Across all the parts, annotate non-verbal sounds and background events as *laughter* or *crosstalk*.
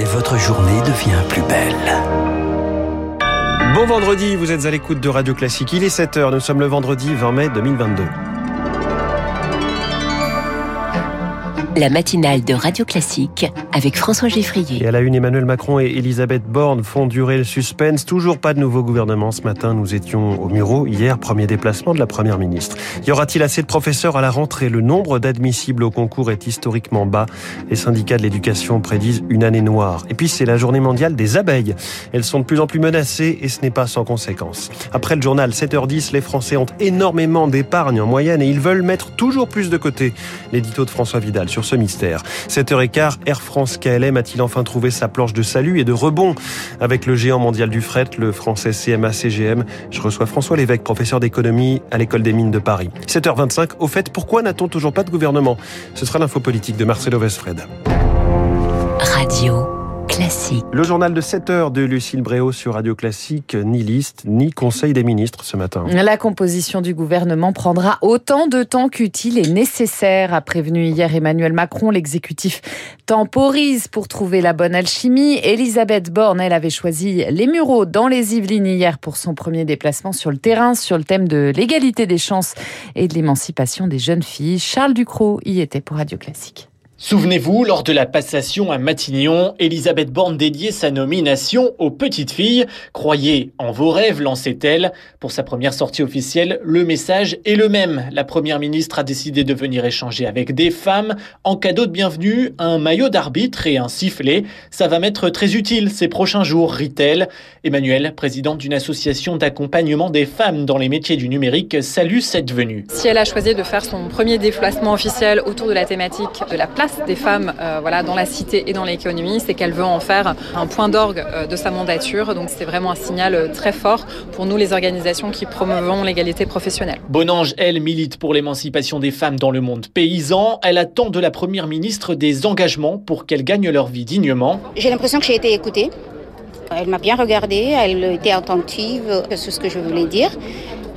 et votre journée devient plus belle. Bon vendredi, vous êtes à l'écoute de Radio Classique. Il est 7h, nous sommes le vendredi 20 mai 2022. La matinale de Radio Classique avec François Geffrier. Et à la une, Emmanuel Macron et Elisabeth Borne font durer le suspense. Toujours pas de nouveau gouvernement ce matin. Nous étions au Muro hier, premier déplacement de la Première ministre. Y aura-t-il assez de professeurs à la rentrée? Le nombre d'admissibles au concours est historiquement bas. Les syndicats de l'éducation prédisent une année noire. Et puis c'est la journée mondiale des abeilles. Elles sont de plus en plus menacées et ce n'est pas sans conséquences. Après le journal 7h10, les Français ont énormément d'épargne en moyenne et ils veulent mettre toujours plus de côté. L'édito de François Vidal sur ce mystère. 7h15, Air France KLM a-t-il enfin trouvé sa planche de salut et de rebond avec le géant mondial du fret, le français CMA CGM Je reçois François Lévesque, professeur d'économie à l'école des mines de Paris. 7h25, au fait, pourquoi n'a-t-on toujours pas de gouvernement? Ce sera l'info politique de Marcelo Westfred. Radio. Le journal de 7 heures de Lucille Bréau sur Radio Classique, ni liste, ni conseil des ministres ce matin. La composition du gouvernement prendra autant de temps qu'utile et nécessaire, a prévenu hier Emmanuel Macron. L'exécutif temporise pour trouver la bonne alchimie. Elisabeth Borne, elle avait choisi les Mureaux dans les Yvelines hier pour son premier déplacement sur le terrain sur le thème de l'égalité des chances et de l'émancipation des jeunes filles. Charles Ducrot y était pour Radio Classique. Souvenez-vous, lors de la passation à Matignon, Elisabeth Borne dédiait sa nomination aux petites filles. Croyez en vos rêves, lançait-elle. Pour sa première sortie officielle, le message est le même. La première ministre a décidé de venir échanger avec des femmes. En cadeau de bienvenue, un maillot d'arbitre et un sifflet. Ça va m'être très utile ces prochains jours, rit-elle. Emmanuel, présidente d'une association d'accompagnement des femmes dans les métiers du numérique, salue cette venue. Si elle a choisi de faire son premier déplacement officiel autour de la thématique de la place des femmes euh, voilà, dans la cité et dans l'économie, c'est qu'elle veut en faire un point d'orgue euh, de sa mandature. Donc c'est vraiment un signal euh, très fort pour nous, les organisations qui promouvons l'égalité professionnelle. Bonange, elle, milite pour l'émancipation des femmes dans le monde paysan. Elle attend de la Première ministre des engagements pour qu'elles gagnent leur vie dignement. J'ai l'impression que j'ai été écoutée. Elle m'a bien regardée, elle était attentive sur ce que je voulais dire.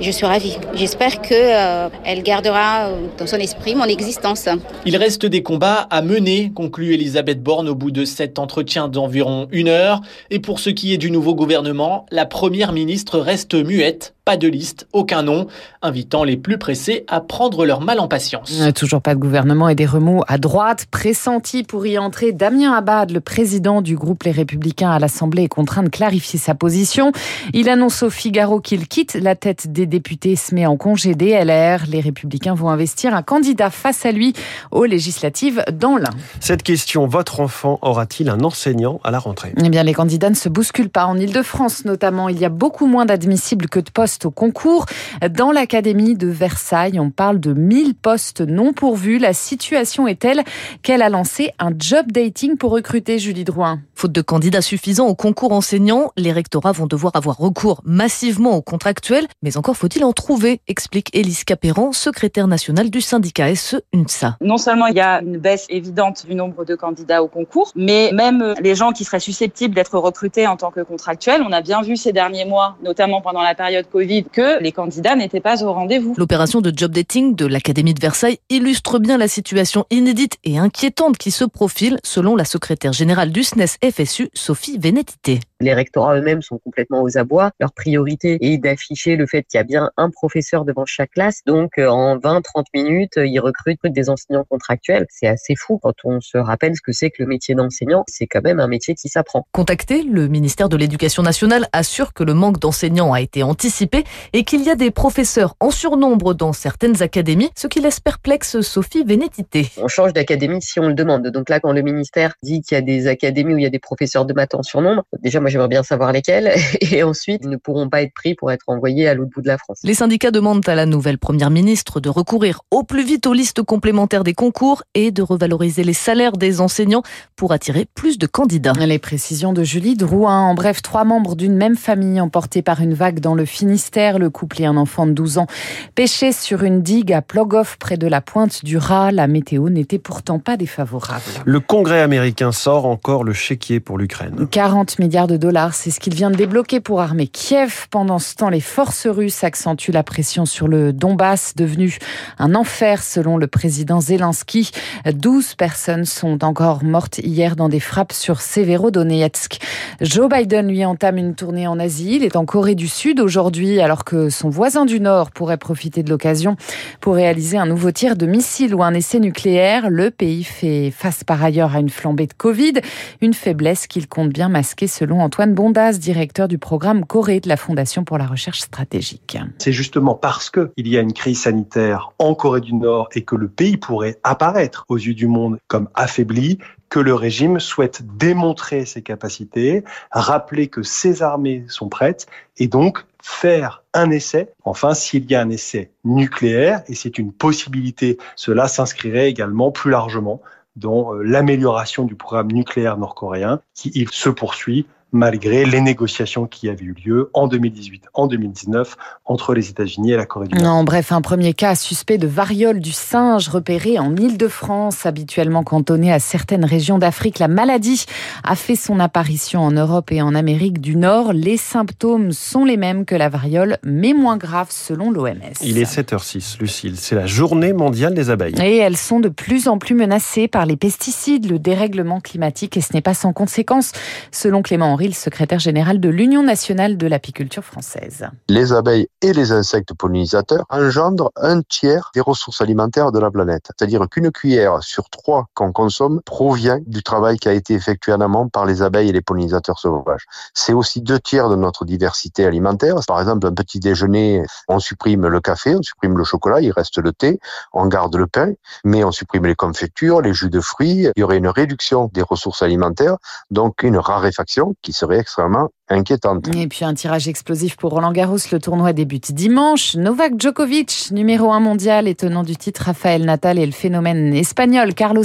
Je suis ravie. J'espère qu'elle euh, gardera euh, dans son esprit mon existence. Il reste des combats à mener, conclut Elisabeth Borne au bout de cet entretien d'environ une heure. Et pour ce qui est du nouveau gouvernement, la première ministre reste muette pas de liste, aucun nom, invitant les plus pressés à prendre leur mal en patience. Euh, toujours pas de gouvernement et des remous à droite. Pressenti pour y entrer, Damien Abad, le président du groupe Les Républicains à l'Assemblée, est contraint de clarifier sa position. Il annonce au Figaro qu'il quitte la tête des députés, se met en congé DLR. Les Républicains vont investir un candidat face à lui aux législatives dans l'Ain. Cette question, votre enfant aura-t-il un enseignant à la rentrée? Eh bien, les candidats ne se bousculent pas. En Ile-de-France notamment, il y a beaucoup moins d'admissibles que de postes au concours. Dans l'Académie de Versailles, on parle de 1000 postes non pourvus. La situation est telle qu'elle a lancé un job dating pour recruter Julie Drouin. Faute de candidats suffisants au concours enseignant, les rectorats vont devoir avoir recours massivement aux contractuels, mais encore faut-il en trouver, explique Élise Capéran, secrétaire nationale du syndicat SE UNSA. Non seulement il y a une baisse évidente du nombre de candidats au concours, mais même les gens qui seraient susceptibles d'être recrutés en tant que contractuels, on a bien vu ces derniers mois, notamment pendant la période Covid, que les candidats n'étaient pas au rendez-vous. L'opération de job dating de l'Académie de Versailles illustre bien la situation inédite et inquiétante qui se profile, selon la secrétaire générale du SNES FSU, Sophie Vénétité. Les rectorats eux-mêmes sont complètement aux abois. Leur priorité est d'afficher le fait qu'il y a bien un professeur devant chaque classe. Donc, euh, en 20-30 minutes, ils recrutent des enseignants contractuels. C'est assez fou quand on se rappelle ce que c'est que le métier d'enseignant. C'est quand même un métier qui s'apprend. Contacté, le ministère de l'Éducation nationale assure que le manque d'enseignants a été anticipé et qu'il y a des professeurs en surnombre dans certaines académies, ce qui laisse perplexe Sophie Vénétité. On change d'académie si on le demande. Donc là, quand le ministère dit qu'il y a des académies où il y a des professeurs de maths en surnombre, déjà moi j'aimerais bien savoir lesquels, *laughs* et ensuite ils ne pourront pas être pris pour être envoyés à l'autre bout de la France. Les syndicats demandent à la nouvelle première ministre de recourir au plus vite aux listes complémentaires des concours et de revaloriser les salaires des enseignants pour attirer plus de candidats. Les précisions de Julie Drouin. En bref, trois membres d'une même famille emportés par une vague dans le Finistère le couple et un enfant de 12 ans pêchaient sur une digue à Plogoff près de la pointe du Raz. La météo n'était pourtant pas défavorable. Le Congrès américain sort encore le chéquier pour l'Ukraine. 40 milliards de dollars, c'est ce qu'il vient de débloquer pour armer Kiev. Pendant ce temps, les forces russes accentuent la pression sur le Donbass, devenu un enfer selon le président Zelensky. 12 personnes sont encore mortes hier dans des frappes sur Severodonetsk. Joe Biden, lui, entame une tournée en Asie. Il est en Corée du Sud aujourd'hui, alors que son voisin du Nord pourrait profiter de l'occasion pour réaliser un nouveau tir de missile ou un essai nucléaire. Le pays fait face par ailleurs à une flambée de Covid, une faiblesse qu'il compte bien masquer selon Antoine Bondas, directeur du programme Corée de la Fondation pour la recherche stratégique. C'est justement parce qu'il y a une crise sanitaire en Corée du Nord et que le pays pourrait apparaître aux yeux du monde comme affaibli que le régime souhaite démontrer ses capacités, rappeler que ses armées sont prêtes et donc faire un essai. Enfin, s'il y a un essai nucléaire, et c'est une possibilité, cela s'inscrirait également plus largement dans euh, l'amélioration du programme nucléaire nord-coréen qui se poursuit malgré les négociations qui avaient eu lieu en 2018, en 2019 entre les États-Unis et la Corée du Nord. Non, bref, un premier cas suspect de variole du singe repéré en Île-de-France, habituellement cantonné à certaines régions d'Afrique. La maladie a fait son apparition en Europe et en Amérique du Nord. Les symptômes sont les mêmes que la variole, mais moins graves selon l'OMS. Il est 7h06, Lucille. C'est la journée mondiale des abeilles. Et elles sont de plus en plus menacées par les pesticides, le dérèglement climatique, et ce n'est pas sans conséquence, selon Clément Henry secrétaire général de l'Union nationale de l'apiculture française. Les abeilles et les insectes pollinisateurs engendrent un tiers des ressources alimentaires de la planète. C'est-à-dire qu'une cuillère sur trois qu'on consomme provient du travail qui a été effectué en amont par les abeilles et les pollinisateurs sauvages. C'est aussi deux tiers de notre diversité alimentaire. Par exemple, un petit déjeuner, on supprime le café, on supprime le chocolat, il reste le thé, on garde le pain, mais on supprime les confitures, les jus de fruits. Il y aurait une réduction des ressources alimentaires, donc une raréfaction qui serait extrêmement inquiétante. Et puis un tirage explosif pour Roland Garros. Le tournoi débute dimanche. Novak Djokovic, numéro un mondial et tenant du titre, Rafael Natal et le phénomène espagnol Carlos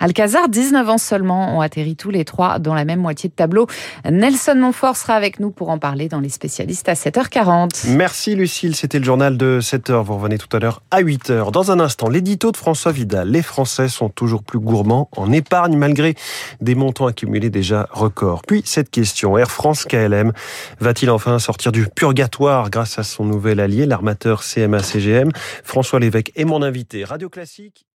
Alcazar, 19 ans seulement, ont atterri tous les trois dans la même moitié de tableau. Nelson Montfort sera avec nous pour en parler dans les spécialistes à 7h40. Merci Lucille, c'était le journal de 7h. Vous revenez tout à l'heure à 8h. Dans un instant, l'édito de François Vidal. Les Français sont toujours plus gourmands en épargne malgré des montants accumulés déjà records. Puis cette question, Air France KLM va-t-il enfin sortir du purgatoire grâce à son nouvel allié, l'armateur CMA-CGM François Lévesque est mon invité. Radio Classique.